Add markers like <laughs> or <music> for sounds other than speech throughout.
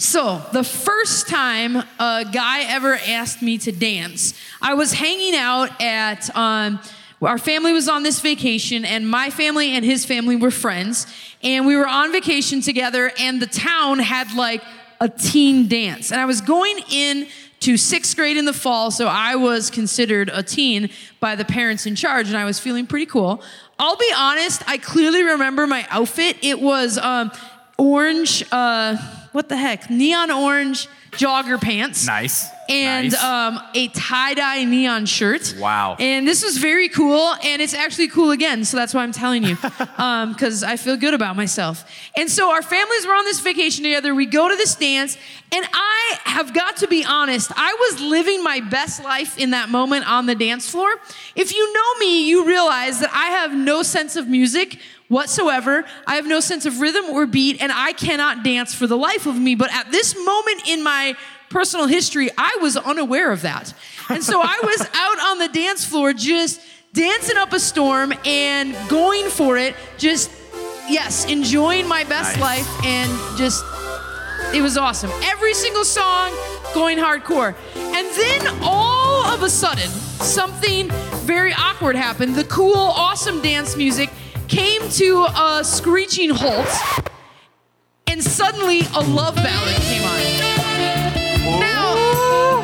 So, the first time a guy ever asked me to dance, I was hanging out at, um, our family was on this vacation, and my family and his family were friends. And we were on vacation together, and the town had like a teen dance. And I was going in to sixth grade in the fall, so I was considered a teen by the parents in charge, and I was feeling pretty cool. I'll be honest, I clearly remember my outfit. It was um, orange, uh, what the heck, neon orange jogger pants. Nice. And nice. um, a tie dye neon shirt. Wow. And this was very cool, and it's actually cool again, so that's why I'm telling you, <laughs> because I feel good about myself. And so our families were on this vacation together. We go to this dance, and I have got to be honest, I was living my best life in that moment on the dance floor. If you know me, you realize that I have no sense of music whatsoever. I have no sense of rhythm or beat, and I cannot dance for the life of me. But at this moment in my personal history, I was unaware of that. And so I was <laughs> out on the dance floor just dancing up a storm and going for it, just, yes, enjoying my best Nice. life and just, it was awesome. Every single song going hardcore. And then all of a sudden, something very awkward happened. The cool, awesome dance music came to a screeching halt, and suddenly a love ballad came on. Now,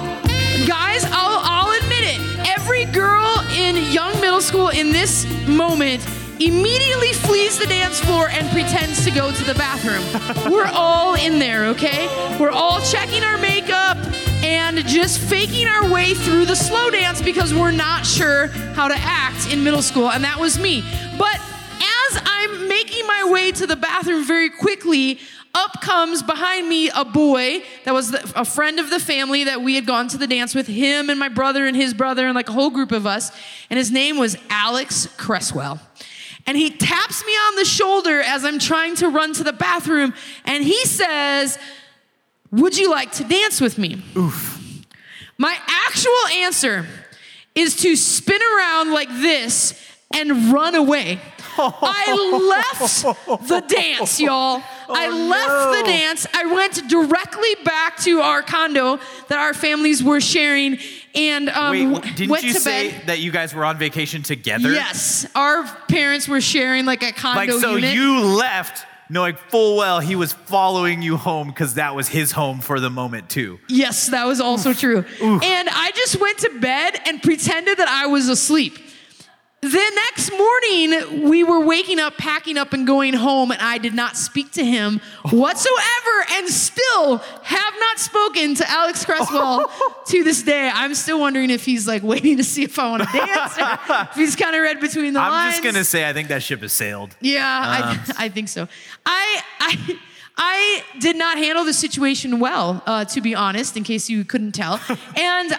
guys, I'll, I'll admit it. Every girl in young middle school in this moment immediately flees the dance floor and pretends to go to the bathroom. <laughs> We're all in there, okay? We're all checking our makeup and just faking our way through the slow dance because we're not sure how to act in middle school, and that was me. But as I'm making my way to the bathroom very quickly, up comes behind me a boy that was a friend of the family that we had gone to the dance with, him and my brother and his brother, and like a whole group of us. And his name was Alex Cresswell. And he taps me on the shoulder as I'm trying to run to the bathroom, and he says, Would you like to dance with me? Oof. My actual answer is to spin around like this and run away. I left the dance, y'all. I left no. the dance. I went directly back to our condo that our families were sharing and um, Wait, didn't went you to say bed. that you guys were on vacation together? Yes, our parents were sharing like a condo Like, so unit. you left knowing full well he was following you home because that was his home for the moment, too. Yes, that was also true. And I just went to bed and pretended that I was asleep. The next morning, we were waking up, packing up, and going home, and I did not speak to him whatsoever, and still have not spoken to Alex Cresswell <laughs> to this day. I'm still wondering if he's like waiting to see if I want to dance, or if he's kind of read between the lines. I'm just going to say, I think that ship has sailed. Yeah, I, um, <laughs> I think so. I, I, I did not handle the situation well, uh, to be honest, in case you couldn't tell. <laughs> and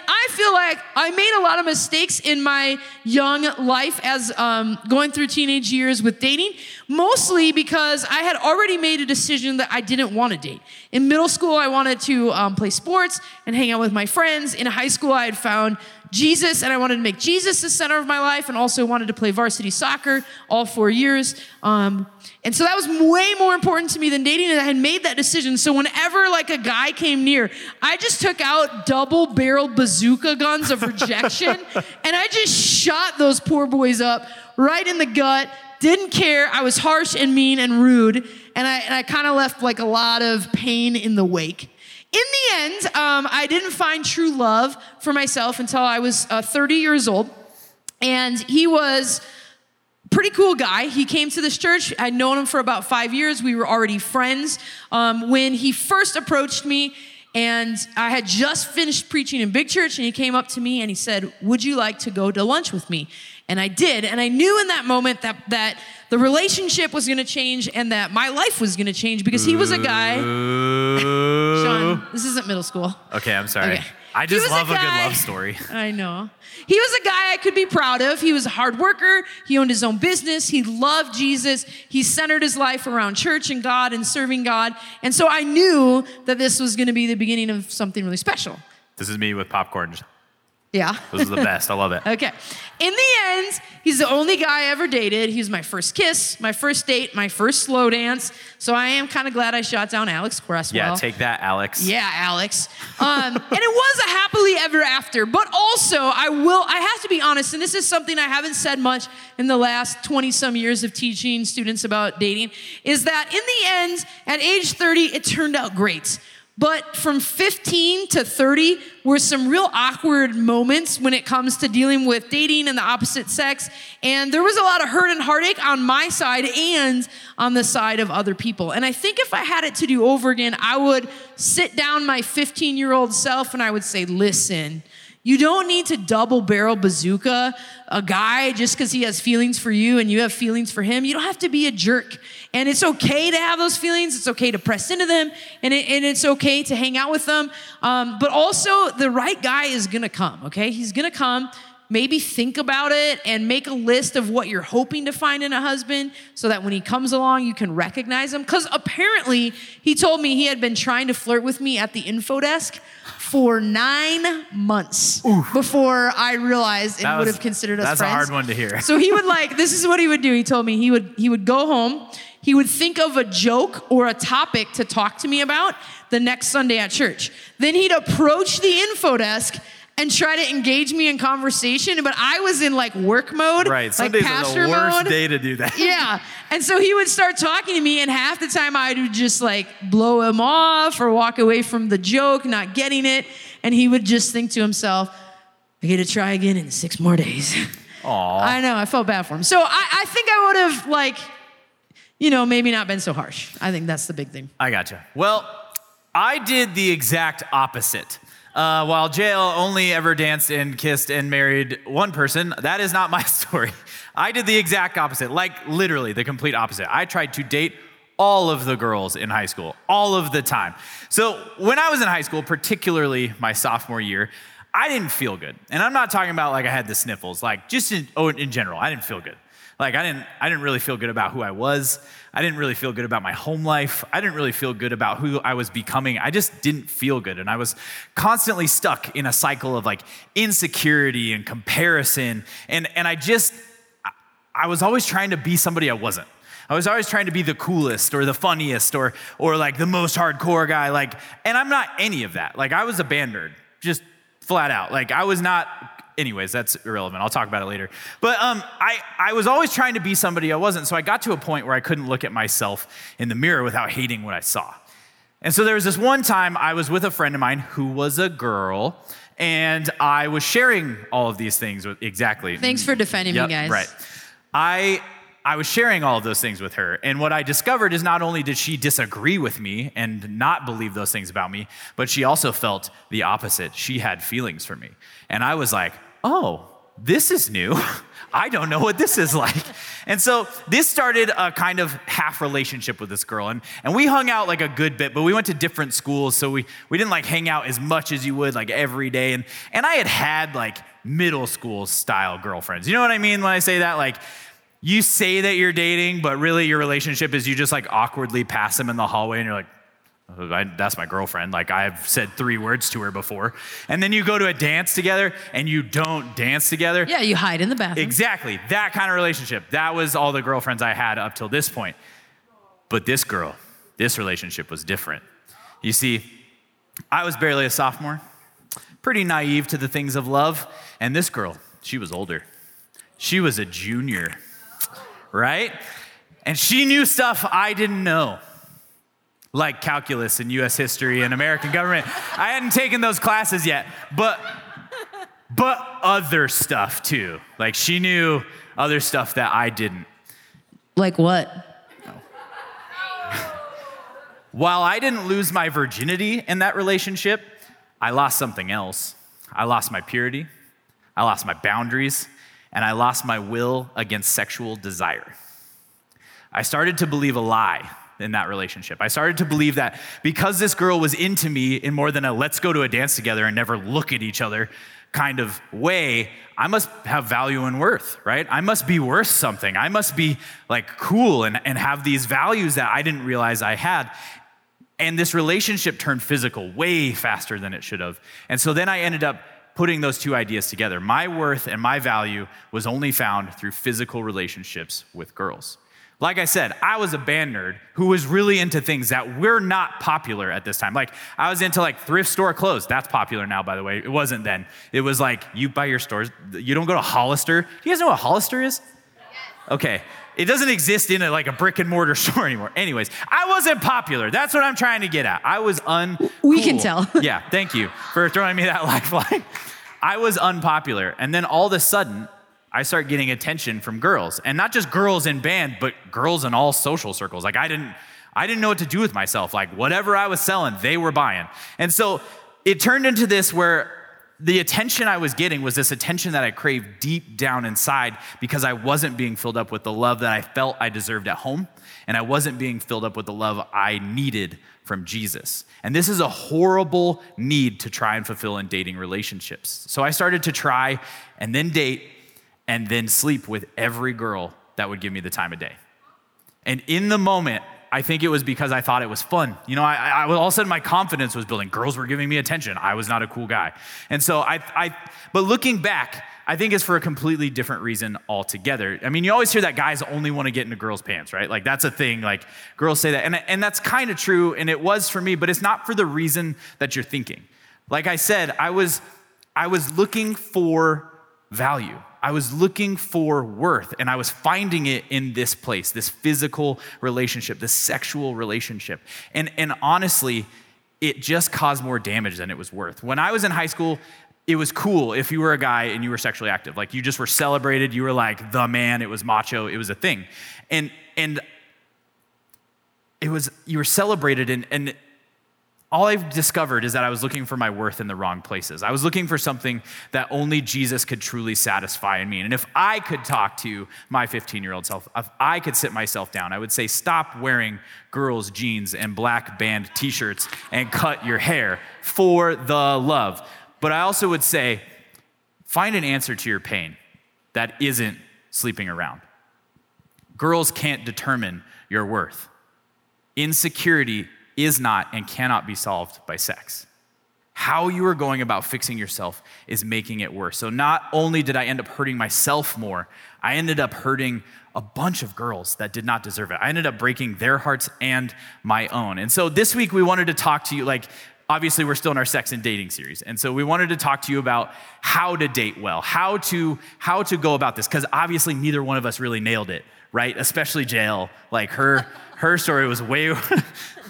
I feel like I made a lot of mistakes in my young life as um, going through teenage years with dating, mostly because I had already made a decision that I didn't want to date. In middle school, I wanted to um, play sports and hang out with my friends. In high school, I had found Jesus, and I wanted to make Jesus the center of my life, and also wanted to play varsity soccer all four years. Um, and so that was way more important to me than dating, and I had made that decision. So whenever like a guy came near, I just took out double-barreled bazooka guns of rejection, <laughs> and I just shot those poor boys up right in the gut. Didn't care. I was harsh and mean and rude, and I, and I kind of left like a lot of pain in the wake. In the end, um, I didn't find true love for myself until I was uh, 30 years old. And he was pretty cool guy. He came to this church. I'd known him for about five years. We were already friends. Um, when he first approached me, and I had just finished preaching in big church, and he came up to me and he said, Would you like to go to lunch with me? And I did. And I knew in that moment that, that the relationship was going to change and that my life was going to change because he was a guy. Sean, this isn't middle school. Okay, I'm sorry. Okay. I just was a love a, good love story. I know. He was a guy I could be proud of. He was a hard worker. He owned his own business. He loved Jesus. He centered his life around church and God and serving God. And so I knew that this was going to be the beginning of something really special. This is me with popcorn. Yeah. <laughs> this is the best. I love it. Okay. In the end, he's the only guy I ever dated. He was my first kiss, my first date, my first slow dance. So I am kind of glad I shot down Alex Cresswell. Yeah, take that, Alex. Yeah, Alex. Um, and it was a happily ever after. But also, I will, I have to be honest, and this is something I haven't said much in the last 20 some years of teaching students about dating, is that in the end, at age 30, it turned out great. But from 15 to 30 were some real awkward moments when it comes to dealing with dating and the opposite sex. And there was a lot of hurt and heartache on my side and on the side of other people. And I think if I had it to do over again, I would sit down my 15 year old self and I would say, listen, you don't need to double barrel bazooka a guy just because he has feelings for you and you have feelings for him. You don't have to be a jerk. And it's okay to have those feelings. It's okay to press into them and, it, and it's okay to hang out with them. Um, but also, the right guy is gonna come, okay? He's gonna come. Maybe think about it and make a list of what you're hoping to find in a husband so that when he comes along, you can recognize him. Because apparently, he told me he had been trying to flirt with me at the info desk for nine months before I realized and would have considered us that's a hard one to hear. So he would like, this is what he would do. He told me he would he would go home, he would think of a joke or a topic to talk to me about the next Sunday at church. Then he'd approach the info desk and try to engage me in conversation, but I was in like work mode, Right. like Sundays are the worst mode. day to do that. Yeah. And so he would start talking to me, and half the time I would just like blow him off or walk away from the joke, not getting it. And he would just think to himself, I get to try again in six more days. Aw. <laughs> I know, I felt bad for him. So I, I think I would have, like, you know, maybe not been so harsh. I think that's the big thing. I gotcha. Well, I did the exact opposite. Uh, while JL only ever danced and kissed and married one person, that is not my <laughs> story. I did the exact opposite, like literally the complete opposite. I tried to date all of the girls in high school, all of the time. So when I was in high school, particularly my sophomore year, I didn't feel good. And I'm not talking about like I had the sniffles, like just in, oh, in general, I didn't feel good. Like I didn't, I didn't really feel good about who I was. I didn't really feel good about my home life. I didn't really feel good about who I was becoming. I just didn't feel good. And I was constantly stuck in a cycle of like insecurity and comparison. And, and I just, I- was always trying to be somebody I wasn't. I was always trying to be the coolest or the funniest or, or like the most hardcore guy. Like, and I'm not any of that. Like I was a band nerd, just flat out. Like I was not anyways, that's irrelevant. I'll talk about it later. But um, I, I was always trying to be somebody I wasn't. So I got to a point where I couldn't look at myself in the mirror without hating what I saw. And so there was this one time I was with a friend of mine who was a girl, and I was sharing all of these things with exactly. Thanks for defending Yep, me, guys. Right. I I was sharing all of those things with her, and what I discovered is not only did she disagree with me and not believe those things about me, but she also felt the opposite. She had feelings for me, and I was like, "Oh, this is new." <laughs> I don't know what this is like. And so this started a kind of half relationship with this girl. And, and we hung out like a good bit, but we went to different schools. So we, we didn't like hang out as much as you would like every day. And, and I had had like middle school style girlfriends. You know what I mean when I say that? Like, you say that you're dating, but really your relationship is you just like awkwardly pass them in the hallway and you're like, "Oh, I, that's my girlfriend. Like I've said three words to her before. And then you go to a dance together and you don't dance together. Yeah, you hide in the bathroom. Exactly. That kind of relationship. That was all the girlfriends I had up till this point. But this girl, this relationship was different. You see, I was barely a sophomore, pretty naive to the things of love. And this girl, she was older. She was a junior, right? And she knew stuff I didn't know like calculus and US history and American government. I hadn't taken those classes yet, but but other stuff too. Like she knew other stuff that I didn't. Like what? While I didn't lose my virginity in that relationship, I lost something else. I lost my purity, I lost my boundaries, and I lost my will against sexual desire. I started to believe a lie in that relationship. I started to believe that because this girl was into me in more than a let's go to a dance together and never look at each other kind of way, I must have value and worth, right? I must be worth something. I must be like cool and, and have these values that I didn't realize I had. And this relationship turned physical way faster than it should have. And so then I ended up putting those two ideas together. My worth and my value was only found through physical relationships with girls. Like I said, I was a band nerd who was really into things that were not popular at this time. Like I was into like thrift store clothes. That's popular now, by the way. It wasn't then. It was like you buy your stores. You don't go to Hollister. Do you guys know what Hollister is? Yes. Okay. It doesn't exist in a, like a brick and mortar <laughs> store anymore. Anyways, I wasn't popular. That's what I'm trying to get at. I was un. We can tell. yeah, thank you for throwing me that <laughs> lifeline. I was unpopular, and then all of a sudden, I start getting attention from girls, and not just girls in band, but girls in all social circles. Like I didn't, I didn't know what to do with myself. Like whatever I was selling, they were buying, and so it turned into this where the attention I was getting was this attention that I craved deep down inside because I wasn't being filled up with the love that I felt I deserved at home, and I wasn't being filled up with the love I needed from Jesus. And this is a horrible need to try and fulfill in dating relationships. So I started to try and then date and then sleep with every girl that would give me the time of day. And in the moment, I think it was because I thought it was fun. You know, I, I, all of a sudden my confidence was building. Girls were giving me attention. I was not a cool guy. And so I, I but looking back, I think it's for a completely different reason altogether. I mean, you always hear that guys only want to get into girls' pants, right? Like that's a thing. Like girls say that. And, and that's kind of true. And it was for me, but it's not for the reason that you're thinking. Like I said, I was, I was looking for value. I was looking for worth and I was finding it in this place, this physical relationship, this sexual relationship. And, and honestly, it just caused more damage than it was worth. When I was in high school, it was cool if you were a guy and you were sexually active. Like you just were celebrated, you were like the man, it was macho, it was a thing. And and it was you were celebrated and and all I've discovered is that I was looking for my worth in the wrong places. I was looking for something that only Jesus could truly satisfy in me. And if I could talk to my 15 year old self, if I could sit myself down, I would say, stop wearing girls' jeans and black band t shirts and cut your hair for the love. But I also would say, find an answer to your pain that isn't sleeping around. Girls can't determine your worth. Insecurity is not and cannot be solved by sex. How you are going about fixing yourself is making it worse. So, not only did I end up hurting myself more, I ended up hurting a bunch of girls that did not deserve it. I ended up breaking their hearts and my own. And so, this week we wanted to talk to you like, obviously we're still in our sex and dating series and so we wanted to talk to you about how to date well how to how to go about this because obviously neither one of us really nailed it right especially jael like her her story was way <laughs>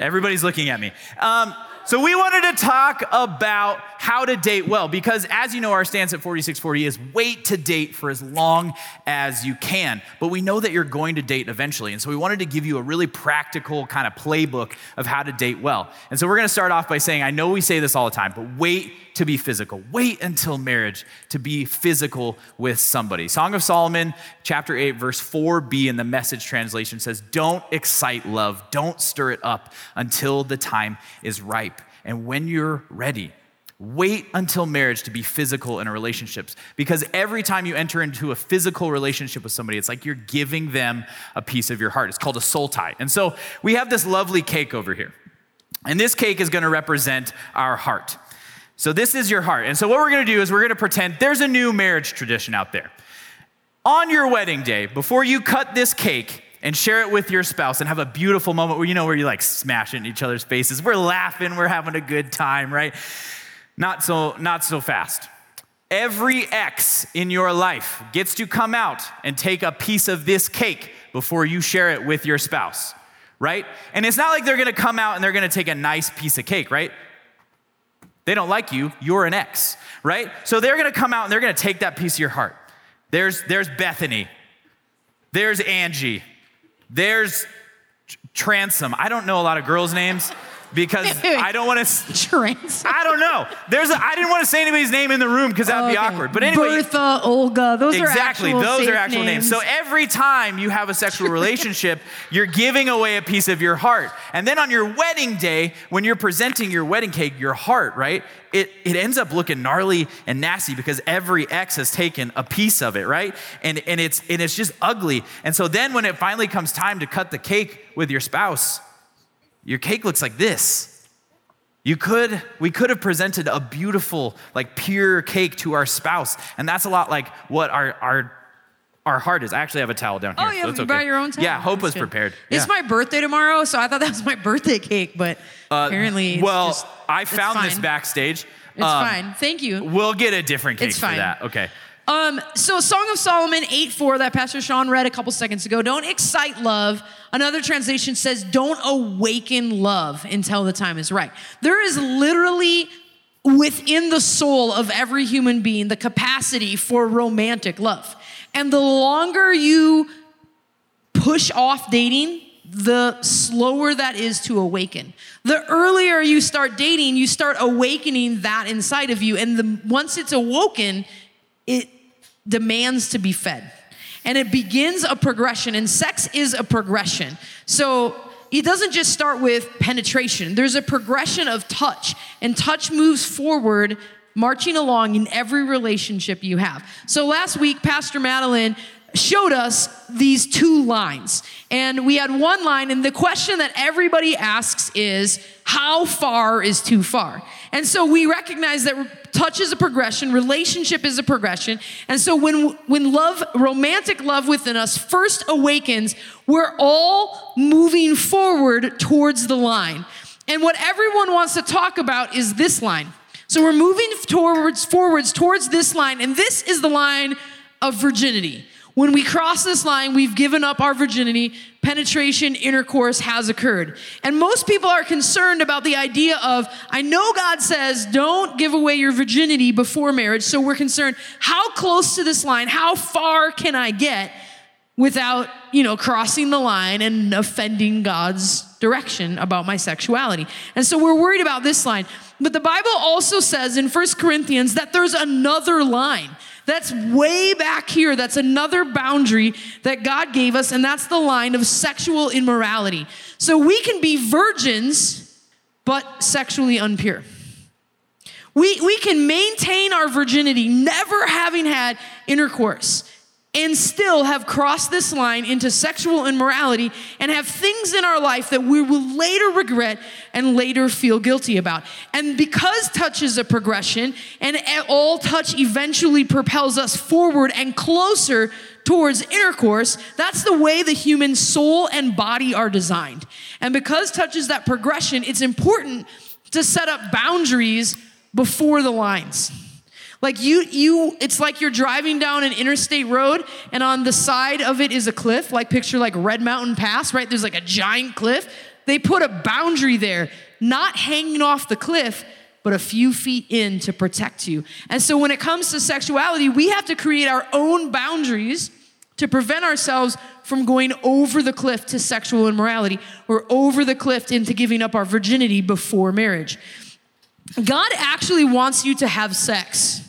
Everybody's looking at me. Um, so we wanted to talk about how to date well because as you know our stance at 4640 is wait to date for as long as you can. But we know that you're going to date eventually. And so we wanted to give you a really practical kind of playbook of how to date well. And so we're going to start off by saying I know we say this all the time, but wait to be physical. Wait until marriage to be physical with somebody. Song of Solomon, chapter 8, verse 4b in the message translation says, Don't excite love, don't stir it up until the time is ripe. And when you're ready, Wait until marriage to be physical in relationships because every time you enter into a physical relationship with somebody, it's like you're giving them a piece of your heart. It's called a soul tie. And so we have this lovely cake over here. And this cake is going to represent our heart. So this is your heart. And so what we're going to do is we're going to pretend there's a new marriage tradition out there. On your wedding day, before you cut this cake and share it with your spouse and have a beautiful moment where you know where you like smash it in each other's faces. We're laughing, we're having a good time, right? Not so not so fast. Every ex in your life gets to come out and take a piece of this cake before you share it with your spouse, right? And it's not like they're gonna come out and they're gonna take a nice piece of cake, right? They don't like you, you're an ex, right? So they're gonna come out and they're gonna take that piece of your heart. There's, there's Bethany, there's Angie, there's Transom. I don't know a lot of girls' names because <laughs> I don't want to. I don't know. There's a, I didn't want to say anybody's name in the room because that would be awkward. But anyway, Bertha, Olga, those exactly, are actual those are actual names. So every time you have a sexual <laughs> relationship, you're giving away a piece of your heart. And then on your wedding day, when you're presenting your wedding cake, your heart, right? It, it ends up looking gnarly and nasty because every ex has taken a piece of it, right? And, and, it's, and it's just ugly. And so then when it finally comes time to cut the cake with your spouse, your cake looks like this. You could, we could have presented a beautiful, like pure cake to our spouse. And that's a lot like what our, our, our heart is. I actually have a towel down here. Oh, yeah, so you okay. buy your own towel. Yeah, Hope That's was good. prepared. It's my birthday tomorrow, so I thought that was my birthday cake, but Uh, apparently, it's well, just- I found this backstage. It's Um, fine. Thank you. We'll get a different cake It's for that. Okay. Um, so Song of Solomon 8:4 that Pastor Sean read a couple seconds ago. Don't excite love. Another translation says, don't awaken love until the time is right. There is literally within the soul of every human being the capacity for romantic love. And the longer you push off dating, the slower that is to awaken. The earlier you start dating, you start awakening that inside of you. And the, once it's awoken, it demands to be fed. And it begins a progression, and sex is a progression. So it doesn't just start with penetration, there's a progression of touch, and touch moves forward. Marching along in every relationship you have. So last week, Pastor Madeline showed us these two lines. And we had one line, and the question that everybody asks is, How far is too far? And so we recognize that touch is a progression, relationship is a progression. And so when, when love, romantic love within us first awakens, we're all moving forward towards the line. And what everyone wants to talk about is this line. So we're moving towards forwards towards this line, and this is the line of virginity. When we cross this line, we've given up our virginity, penetration, intercourse has occurred. And most people are concerned about the idea of, I know God says don't give away your virginity before marriage, so we're concerned, how close to this line, how far can I get without, you know, crossing the line and offending God's direction about my sexuality? And so we're worried about this line. But the Bible also says in 1 Corinthians that there's another line that's way back here. That's another boundary that God gave us, and that's the line of sexual immorality. So we can be virgins, but sexually unpure. We, we can maintain our virginity, never having had intercourse, and still have crossed this line into sexual immorality and have things in our life that we will later regret and later feel guilty about. And because touch is a progression, and all touch eventually propels us forward and closer towards intercourse, that's the way the human soul and body are designed. And because touch is that progression, it's important to set up boundaries before the lines. Like you, you, it's like you're driving down an interstate road, and on the side of it is a cliff. Like picture like Red Mountain Pass, right? There's like a giant cliff. They put a boundary there, not hanging off the cliff, but a few feet in to protect you. And so when it comes to sexuality, we have to create our own boundaries to prevent ourselves from going over the cliff to sexual immorality or over the cliff into giving up our virginity before marriage. God actually wants you to have sex.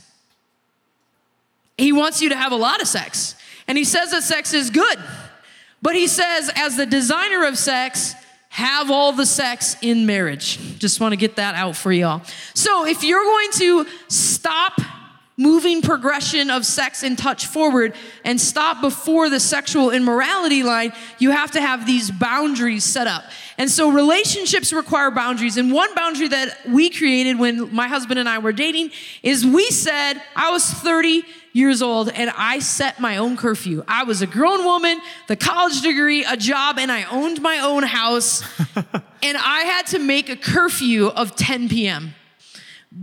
He wants you to have a lot of sex. And he says that sex is good. But he says, as the designer of sex, have all the sex in marriage. Just want to get that out for y'all. So if you're going to stop moving progression of sex and touch forward and stop before the sexual immorality line, you have to have these boundaries set up. And so relationships require boundaries. And one boundary that we created when my husband and I were dating is we said, I was 30 years old and I set my own curfew. I was a grown woman, the college degree, a job, and I owned my own house. <laughs> and I had to make a curfew of 10 p.m.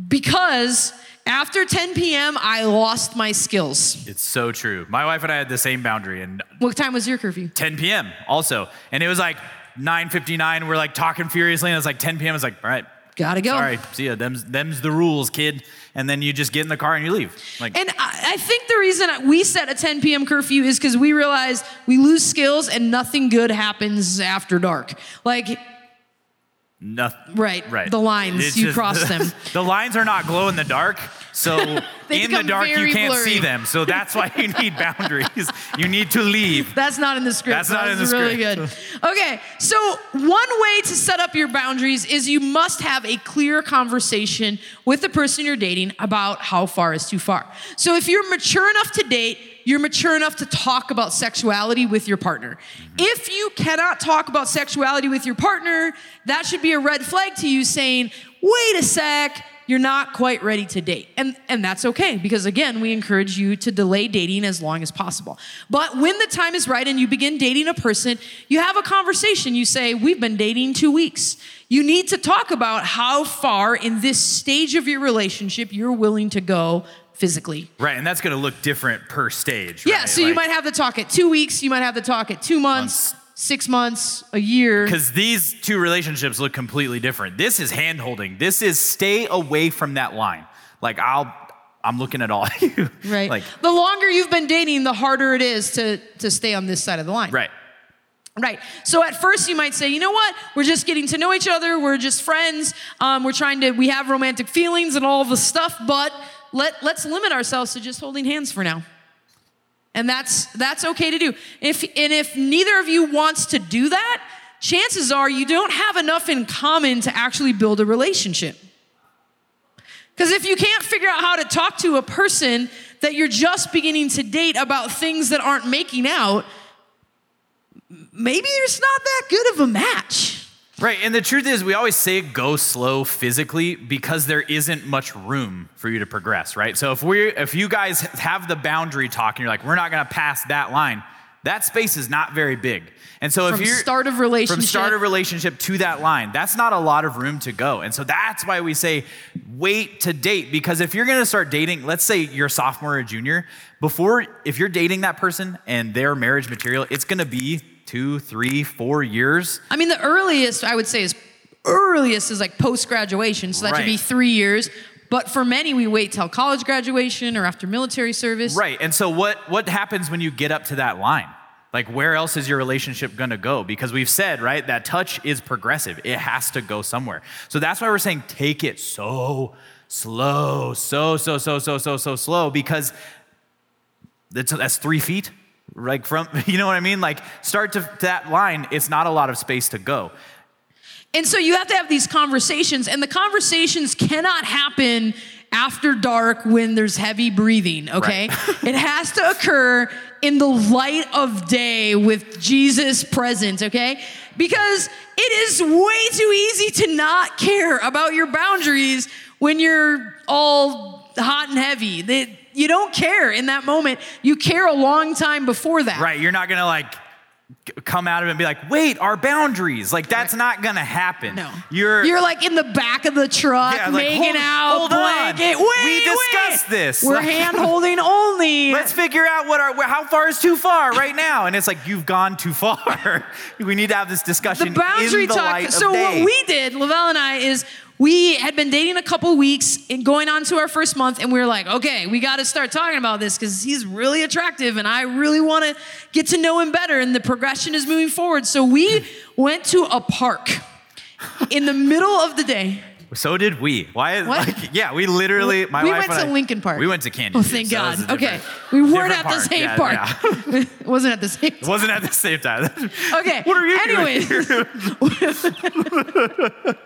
because after 10 p.m., I lost my skills. It's so true. My wife and I had the same boundary, and What time was your curfew? 10 p.m. also, and it was like 9:59. We're like talking furiously, and it's like 10 p.m. It's like, all right, Gotta go. sorry, see ya. Them's them's the rules, kid. And then you just get in the car and you leave. Like, And I I think the reason we set a 10 p.m. curfew is because we realize we lose skills and nothing good happens after dark. Like, nothing. right, Right. the lines, It's you just- cross them. <laughs> the lines are not glow in the dark, so <laughs> in the dark you can't blurry. see them. So that's why you need <laughs> boundaries. you need to leave. That's not in the script. That's not in That's the really script. good. Okay, so one way to set up your boundaries is you must have a clear conversation with the person you're dating about how far is too far. So if you're mature enough to date, you're mature enough to talk about sexuality with your partner. Mm-hmm. If you cannot talk about sexuality with your partner, that should be a red flag to you saying, wait a sec, you're not quite ready to date. And, and that's okay because, again, we encourage you to delay dating as long as possible. But when the time is right and you begin dating a person, you have a conversation. You say, We've been dating two weeks. You need to talk about how far in this stage of your relationship you're willing to go physically. Right, and that's going to look different per stage. Yeah, right? so you might have the talk at two weeks, you might have the talk at two months, six months, a year. Because these two relationships look completely different. This is hand holding. This is stay away from that line. Like I'll, I'm looking at all of you. <laughs> Right. Like the longer you've been dating, the harder it is to, to stay on this side of the line. right. Right. So at first you might say, you know what? We're just getting to know each other. We're just friends. Um, we're trying to. We have romantic feelings and all the stuff, but let let's limit ourselves to just holding hands for now. And that's that's okay to do. If and if neither of you wants to do that, chances are you don't have enough in common to actually build a relationship. Because if you can't figure out how to talk to a person that you're just beginning to date about things that aren't making out, maybe there's not that good of a match. Right. And the truth is, we always say go slow physically because there isn't much room for you to progress, right? So if we if you guys have the boundary talk and you're like, we're not gonna pass that line, that space is not very big. And so From if you're start of relationship. from start of relationship to that line, that's not a lot of room to go. And so that's why we say wait to date because if you're gonna start dating, let's say you're a sophomore or junior, before if you're dating that person and they're marriage material, it's gonna be two, three, four years. I mean, the earliest I would say is earliest is like post graduation, so that should be three years. But for many, we wait till college graduation or after military service. Right. And so what what happens when you get up to that line? Like where else is your relationship going to go? Because we've said, right, that touch is progressive. It has to go somewhere. So that's why we're saying take it so slow, so so so so so so slow because that's that's 3 feet. Like from <laughs> you know what I mean? Like start to that line, it's not a lot of space to go. And so you have to have these conversations, and the conversations cannot happen after dark when there's heavy breathing, okay? <laughs> it has to occur in the light of day with Jesus present, okay? Because it is way too easy to not care about your boundaries when you're all hot and heavy. You don't care in that moment. You care a long time before that. Right. You're not going to like come out of it and be like, wait, our boundaries. Like that's not going to happen. No. You're You're like in the back of the truck, Yeah, like, making hold- out, hold on. Wait, We wait. discussed this. We're <laughs> hand holding only. Let's figure out what our how far is too far right now. And it's like you've gone too far. <laughs> we need to have this discussion the boundary the talk. So what we did, Lavelle and I, is we had been dating a couple weeks and going on to our first month, and we were like, okay, we got to start talking about this because he's really attractive, and I really want to get to know him better, and the progression is moving forward. So we <laughs> went to a park in the middle of the day. So did we. Why? What? Like, yeah, we literally. My we wife went to I- Lincoln Park. We went to Candy. Oh, thank God. Okay, we weren't at the same park. yeah. <laughs> <laughs> it wasn't at the same. It wasn't at the same time. Okay. What are you Anyways, doing here?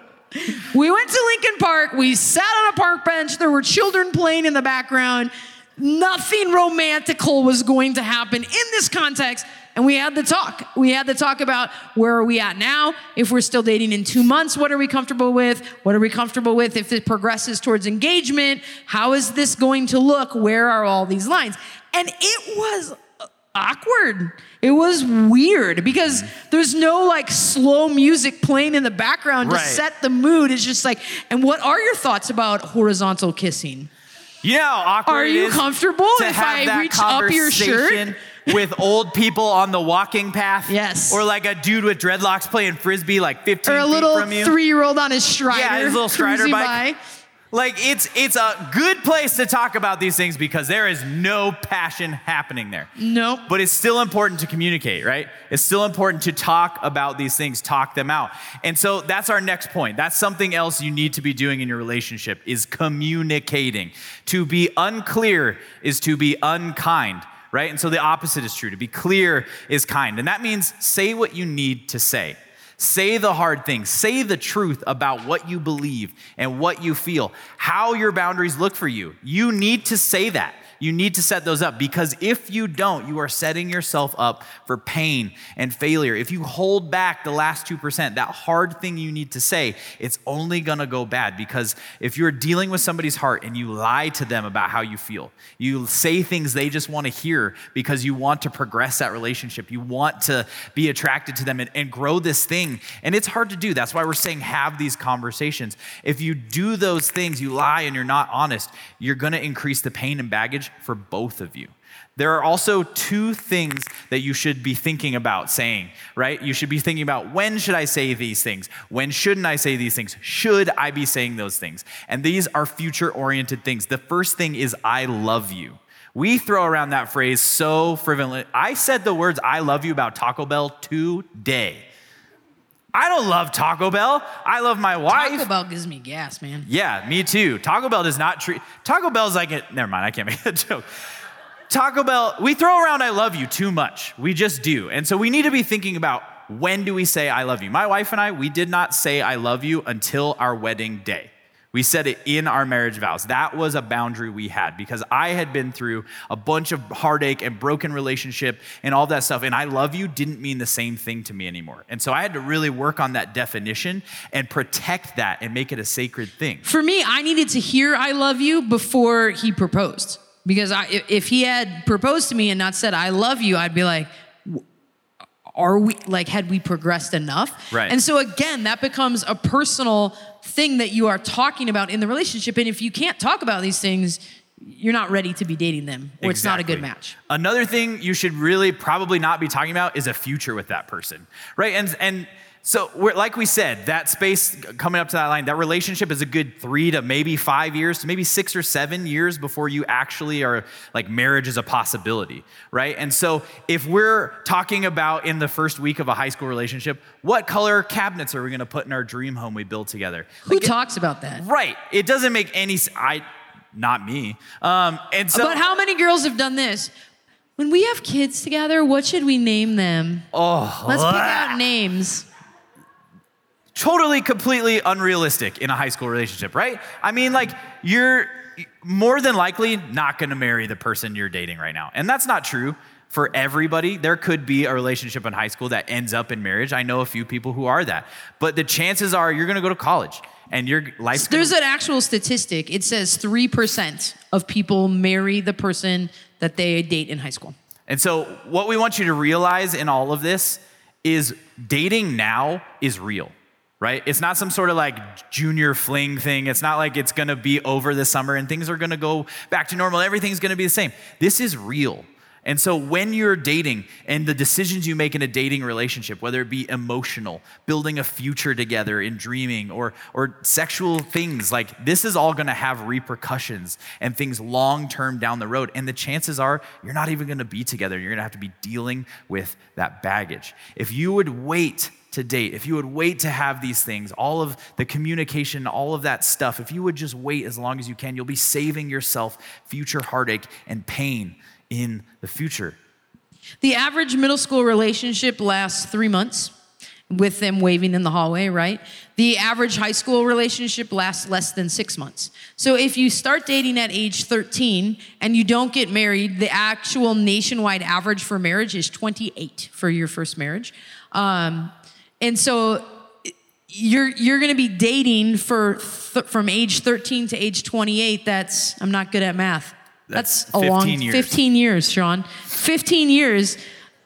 We went to Lincoln Park. We sat on a park bench. There were children playing in the background. Nothing romantical was going to happen in this context. And we had the talk. We had the talk about where are we at now? If we're still dating in two months, what are we comfortable with? What are we comfortable with if it progresses towards engagement? How is this going to look? Where are all these lines? And it was awkward. It was weird because there's no like slow music playing in the background to Right. set the mood. It's just like, and what are your thoughts about horizontal kissing? You know awkward Are you comfortable if I reach up your shirt? with old people on the walking path? Yes. Or like a dude with dreadlocks playing frisbee like 15 Or a little three year old on his strider. Yeah, his little strider bike. by. Like it's it's a good place to talk about these things because there is no passion happening there. Nope. But it's still important to communicate, right? It's still important to talk about these things, talk them out. And so that's our next point. That's something else you need to be doing in your relationship is communicating. To be unclear is to be unkind, right? And so the opposite is true. To be clear is kind. And that means say what you need to say. Say the hard things. Say the truth about what you believe and what you feel, how your boundaries look for you. You need to say that. You need to set those up because if you don't, you are setting yourself up for pain and failure. If you hold back the last 2%, that hard thing you need to say, it's only gonna go bad because if you're dealing with somebody's heart and you lie to them about how you feel, you say things they just wanna hear because you want to progress that relationship, you want to be attracted to them and, and grow this thing. And it's hard to do. That's why we're saying have these conversations. If you do those things, you lie and you're not honest, you're gonna increase the pain and baggage for both of you. There are also two things that you should be thinking about saying, right? You should be thinking about when should I say these things? When shouldn't I say these things? Should I be saying those things? And these are future oriented things. The first thing is, I love you. We throw around that phrase so frivolous. I said the words I love you about Taco Bell today. I don't love Taco Bell. I love my wife. Taco Bell gives me gas, man. Yeah, me too. Taco Bell does not treat Taco Bell's like it. Never mind, I can't make <laughs> a joke. Taco Bell, we throw around I love you too much. We just do. And so we need to be thinking about when do we say I love you? My wife and I, we did not say I love you until our wedding day. We said it in our marriage vows. That was a boundary we had because I had been through a bunch of heartache and broken relationship and all that stuff. And I love you didn't mean the same thing to me anymore. And so I had to really work on that definition and protect that and make it a sacred thing. For me, I needed to hear I love you before he proposed. Because I, if he had proposed to me and not said I love you, I'd be like, are we like had we progressed enough? Right. And so again that becomes a personal thing that you are talking about in the relationship and if you can't talk about these things you're not ready to be dating them or exactly. it's not a good match. Another thing you should really probably not be talking about is a future with that person right? And and so, like we said, that space coming up to that line, that relationship is a good three to maybe five years to maybe six or seven years before you actually are like marriage is a possibility, right? And so, if we're talking about in the first week of a high school relationship, what color cabinets are we going to put in our dream home we build together? Who like, talks about that? Right. It doesn't make any. I, not me. Um, and so, but how many girls have done this? When we have kids together, what should we name them? Oh, let's pick out <laughs> names totally, completely unrealistic in a high school relationship, right? I mean, like, you're more than likely not gonna marry the person you're dating right now. And that's not true for everybody. There could be a relationship in high school that ends up in marriage. I know a few people who are that. But the chances are you're gonna go to college and your life. There's an actual statistic. It says 3% of people marry the person that they date in high school. And so, what we want you to realize in all of this is dating now is real right? It's not some sort of like junior fling thing. It's not like it's gonna be over this summer and things are gonna go back to normal. Everything's gonna be the same. This is real. And so when you're dating and the decisions you make in a dating relationship, whether it be emotional, building a future together in dreaming, or, or sexual things, like this is all gonna have repercussions and things long term down the road. And the chances are you're not even gonna be together. You're gonna have to be dealing with that baggage. If you would wait to date, if you would wait to have these things, all of the communication, all of that stuff, if you would just wait as long as you can, you'll be saving yourself future heartache and pain in the future. The average middle school relationship lasts three months with them waving in the hallway, right? The average high school relationship lasts less than six months. So if you start dating at age 13 and you don't get married, the actual nationwide average for marriage is 28 for your first marriage. Um, and so you're you're going to be dating for th- from age 13 to age 28 that's i'm not good at math that's, that's a long years. 15 years sean 15 years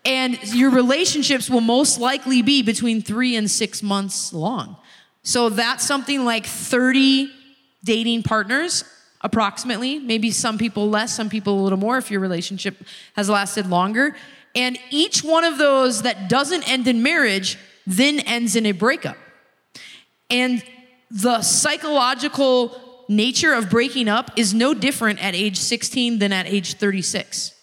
and your relationships will most likely be between three and six months long so that's something like 30 dating partners approximately maybe some people less some people a little more if your relationship has lasted longer and each one of those that doesn't end in marriage then ends in a breakup. And the psychological nature of breaking up is no different at age 16 than at age 36.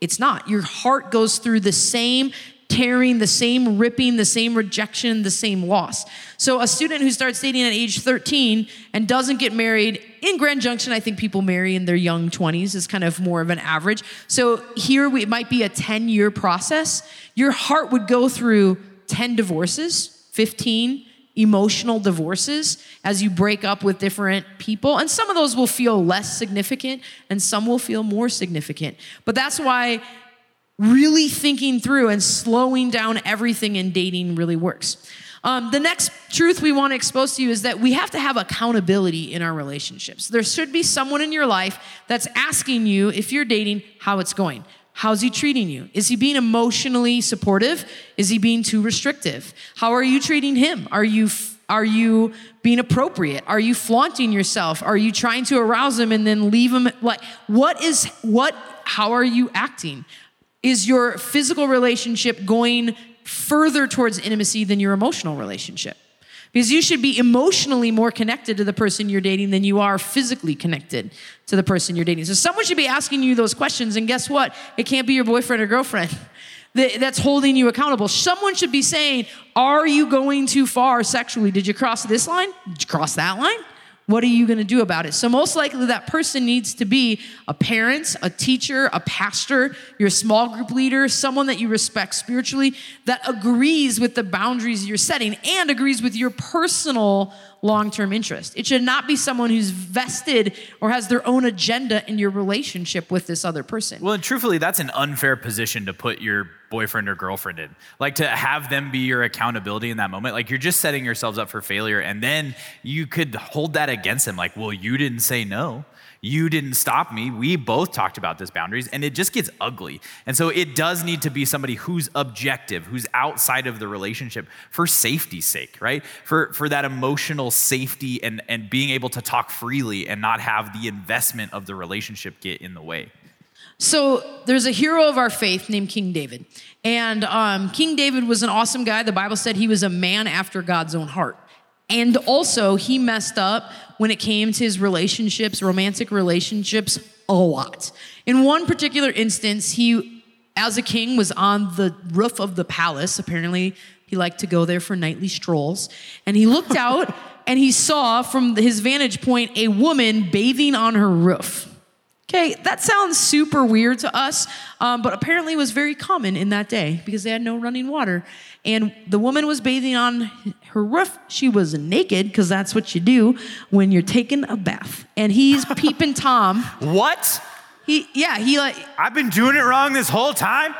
It's not. Your heart goes through the same tearing, the same ripping, the same rejection, the same loss. So, a student who starts dating at age 13 and doesn't get married in Grand Junction, I think people marry in their young 20s is kind of more of an average. So, here we, it might be a 10 year process. Your heart would go through 10 divorces, 15 emotional divorces as you break up with different people. And some of those will feel less significant and some will feel more significant. But that's why really thinking through and slowing down everything in dating really works. Um, the next truth we want to expose to you is that we have to have accountability in our relationships. There should be someone in your life that's asking you, if you're dating, how it's going. How's he treating you? Is he being emotionally supportive? Is he being too restrictive? How are you treating him? Are you are you being appropriate? Are you flaunting yourself? Are you trying to arouse him and then leave him like what is what how are you acting? Is your physical relationship going further towards intimacy than your emotional relationship? Because you should be emotionally more connected to the person you're dating than you are physically connected to the person you're dating. So someone should be asking you those questions, and guess what? It can't be your boyfriend or girlfriend <laughs> that's holding you accountable. Someone should be saying, Are you going too far sexually? Did you cross this line? Did you cross that line? What are you going to do about it? So, most likely, that person needs to be a parent, a teacher, a pastor, your small group leader, someone that you respect spiritually that agrees with the boundaries you're setting and agrees with your personal long term interest. It should not be someone who's vested or has their own agenda in your relationship with this other person. Well, and truthfully, that's an unfair position to put your boyfriend or girlfriend in. Like to have them be your accountability in that moment. Like you're just setting yourselves up for failure. And then you could hold that against them. Like, well, you didn't say no. You didn't stop me. We both talked about this boundaries, and it just gets ugly. And so it does need to be somebody who's objective, who's outside of the relationship for safety's sake, right? For for that emotional safety and and being able to talk freely and not have the investment of the relationship get in the way. So there's a hero of our faith named King David. And um, King David was an awesome guy. The Bible said he was a man after God's own heart. And also, he messed up when it came to his relationships, romantic relationships, a lot. In one particular instance, he, as a king, was on the roof of the palace. Apparently, he liked to go there for nightly strolls. And he looked <laughs> out and he saw from his vantage point a woman bathing on her roof. Okay, that sounds super weird to us, um, but apparently it was very common in that day because they had no running water. And the woman was bathing on her roof. She was naked because that's what you do when you're taking a bath. And he's <laughs> peeping Tom. What? He, yeah, he like. I've been doing it wrong this whole time.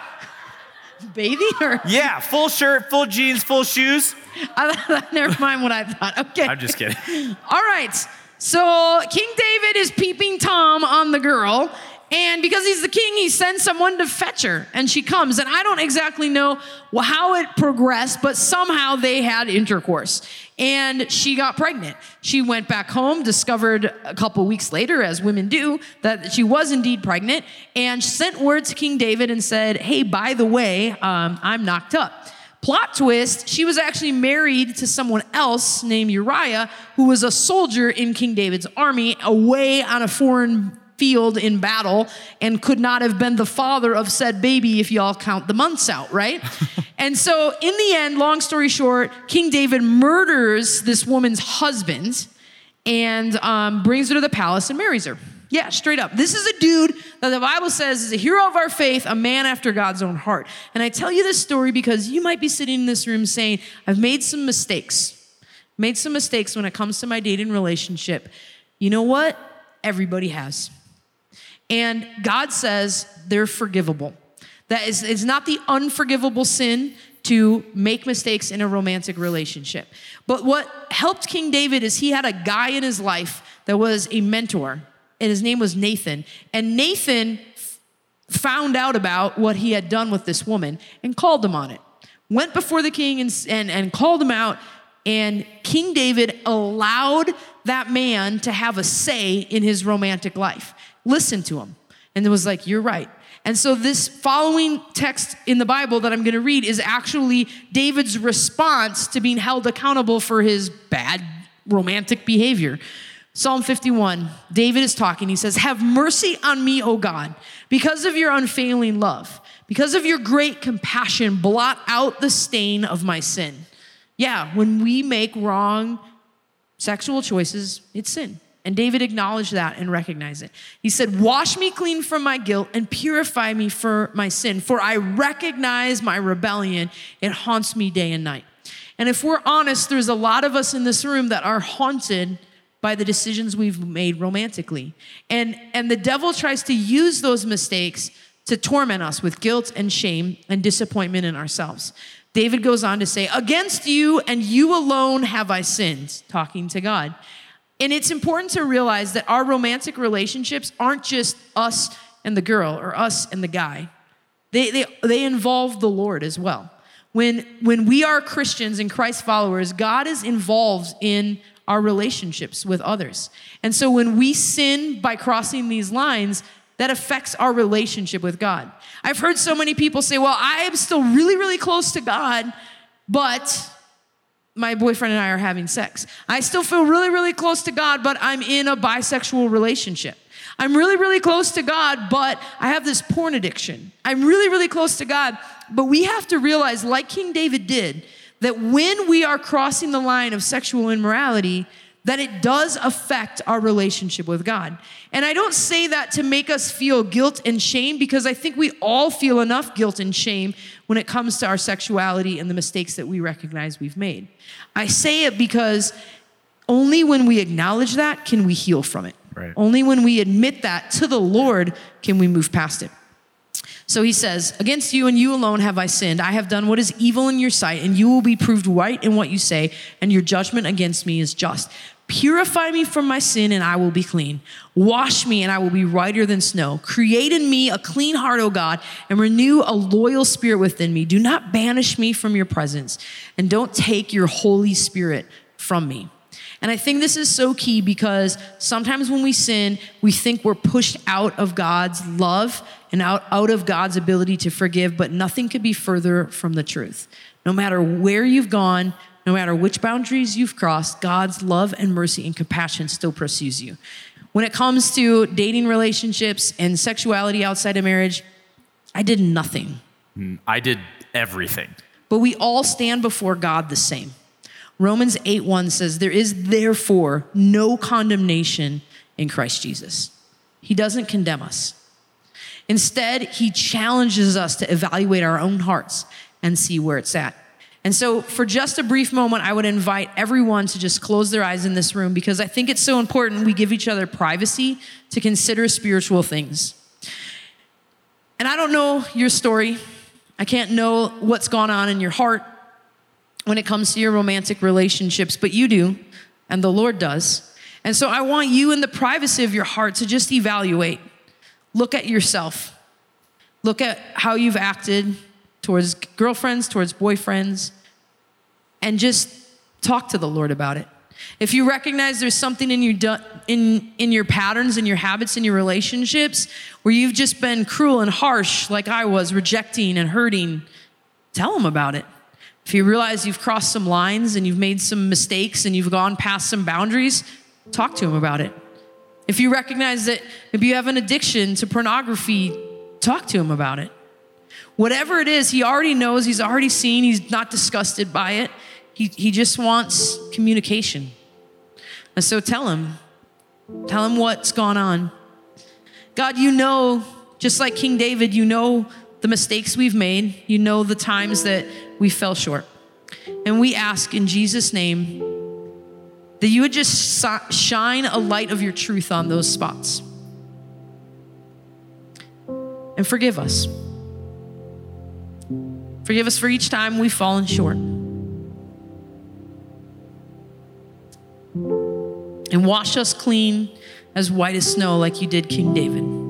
Bathing or? Yeah, full shirt, full jeans, full shoes. <laughs> I, <laughs> never mind what I thought. Okay. I'm just kidding. All right. So King David is peeping Tom on the girl. And because he's the king, he sends someone to fetch her, and she comes. And I don't exactly know how it progressed, but somehow they had intercourse. And she got pregnant. She went back home, discovered a couple weeks later, as women do, that she was indeed pregnant, and sent word to King David and said, Hey, by the way, um, I'm knocked up. Plot twist, she was actually married to someone else named Uriah, who was a soldier in King David's army away on a foreign field in battle and could not have been the father of said baby if y'all count the months out, right? <laughs> and so, in the end, long story short, King David murders this woman's husband and um, brings her to the palace and marries her. Yeah, straight up. This is a dude that the Bible says is a hero of our faith, a man after God's own heart. And I tell you this story because you might be sitting in this room saying, I've made some mistakes. Made some mistakes when it comes to my dating relationship. You know what? Everybody has. And God says they're forgivable. That is, it's not the unforgivable sin to make mistakes in a romantic relationship. But what helped King David is he had a guy in his life that was a mentor and his name was Nathan. And Nathan found out about what he had done with this woman and called him on it. Went before the king and, and, and called him out. And King David allowed that man to have a say in his romantic life. Listened to him. And it was like, You're right. And so, this following text in the Bible that I'm going to read is actually David's response to being held accountable for his bad romantic behavior. Psalm 51, David is talking. He says, Have mercy on me, O God, because of your unfailing love, because of your great compassion, blot out the stain of my sin. Yeah, when we make wrong sexual choices, it's sin. And David acknowledged that and recognized it. He said, Wash me clean from my guilt and purify me for my sin, for I recognize my rebellion. It haunts me day and night. And if we're honest, there's a lot of us in this room that are haunted by the decisions we've made romantically. And, and the devil tries to use those mistakes to torment us with guilt and shame and disappointment in ourselves. David goes on to say, Against you and you alone have I sinned, talking to God. And it's important to realize that our romantic relationships aren't just us and the girl or us and the guy, they, they, they involve the Lord as well. When, when we are Christians and Christ followers, God is involved in our relationships with others. And so when we sin by crossing these lines, that affects our relationship with God. I've heard so many people say, Well, I am still really, really close to God, but my boyfriend and I are having sex. I still feel really, really close to God, but I'm in a bisexual relationship. I'm really, really close to God, but I have this porn addiction. I'm really, really close to God, but we have to realize, like King David did, that when we are crossing the line of sexual immorality, that it does affect our relationship with God. And I don't say that to make us feel guilt and shame because I think we all feel enough guilt and shame when it comes to our sexuality and the mistakes that we recognize we've made. I say it because only when we acknowledge that can we heal from it. Right. Only when we admit that to the Lord can we move past it. So he says, Against you and you alone have I sinned. I have done what is evil in your sight, and you will be proved right in what you say, and your judgment against me is just. Purify me from my sin, and I will be clean. Wash me, and I will be whiter than snow. Create in me a clean heart, O God, and renew a loyal spirit within me. Do not banish me from your presence, and don't take your Holy Spirit from me. And I think this is so key because sometimes when we sin, we think we're pushed out of God's love and out, out of God's ability to forgive, but nothing could be further from the truth. No matter where you've gone, no matter which boundaries you've crossed, God's love and mercy and compassion still pursues you. When it comes to dating relationships and sexuality outside of marriage, I did nothing. Hmm, I did everything. But we all stand before God the same. Romans 8 1 says, There is therefore no condemnation in Christ Jesus. He doesn't condemn us. Instead, he challenges us to evaluate our own hearts and see where it's at. And so, for just a brief moment, I would invite everyone to just close their eyes in this room because I think it's so important we give each other privacy to consider spiritual things. And I don't know your story, I can't know what's gone on in your heart when it comes to your romantic relationships, but you do, and the Lord does. And so I want you in the privacy of your heart to just evaluate. Look at yourself. Look at how you've acted towards girlfriends, towards boyfriends, and just talk to the Lord about it. If you recognize there's something in your in in your patterns and your habits in your relationships where you've just been cruel and harsh like I was, rejecting and hurting, tell him about it. If you realize you've crossed some lines and you've made some mistakes and you've gone past some boundaries, talk to him about it. If you recognize that maybe you have an addiction to pornography, talk to him about it. Whatever it is, he already knows, he's already seen, he's not disgusted by it. He, he just wants communication. And so tell him, tell him what's gone on. God, you know, just like King David, you know the mistakes we've made, you know the times that we fell short. And we ask in Jesus' name that you would just shine a light of your truth on those spots. And forgive us. Forgive us for each time we've fallen short. And wash us clean as white as snow, like you did King David.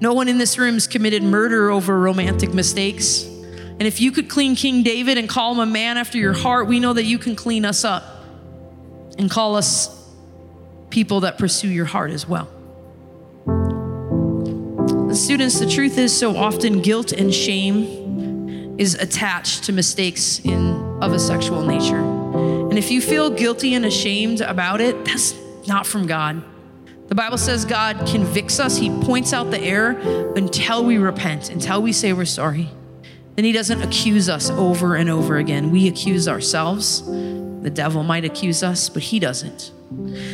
No one in this room has committed murder over romantic mistakes. And if you could clean King David and call him a man after your heart, we know that you can clean us up and call us people that pursue your heart as well. The students, the truth is so often guilt and shame is attached to mistakes in of a sexual nature. And if you feel guilty and ashamed about it, that's not from God. The Bible says God convicts us, He points out the error until we repent, until we say we're sorry then he doesn't accuse us over and over again. We accuse ourselves. The devil might accuse us, but he doesn't.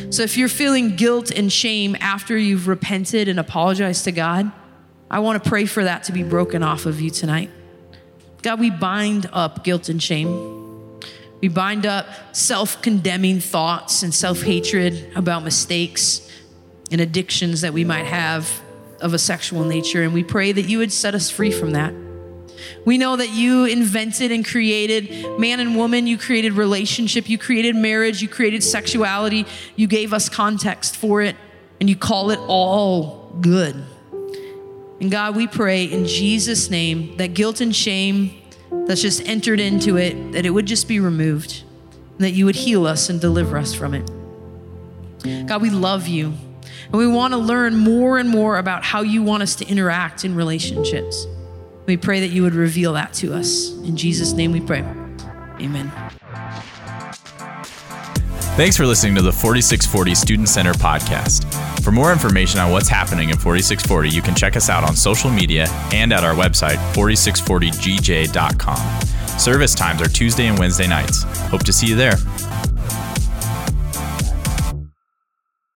So if you're feeling guilt and shame after you've repented and apologized to God, I want to pray for that to be broken off of you tonight. God, we bind up guilt and shame. We bind up self condemning thoughts and self hatred about mistakes and addictions that we might have of a sexual nature. And we pray that you would set us free from that. We know that you invented and created man and woman, you created relationship, you created marriage, you created sexuality, you gave us context for it, and you call it all good. And God, we pray in Jesus' name that guilt and shame that's just entered into it, that it would just be removed, and that you would heal us and deliver us from it. God, we love you. And we want to learn more and more about how you want us to interact in relationships. We pray that you would reveal that to us. In Jesus' name we pray. Amen. Thanks for listening to the 4640 Student Center podcast. For more information on what's happening in 4640, you can check us out on social media and at our website, 4640gj.com. Service times are Tuesday and Wednesday nights. Hope to see you there.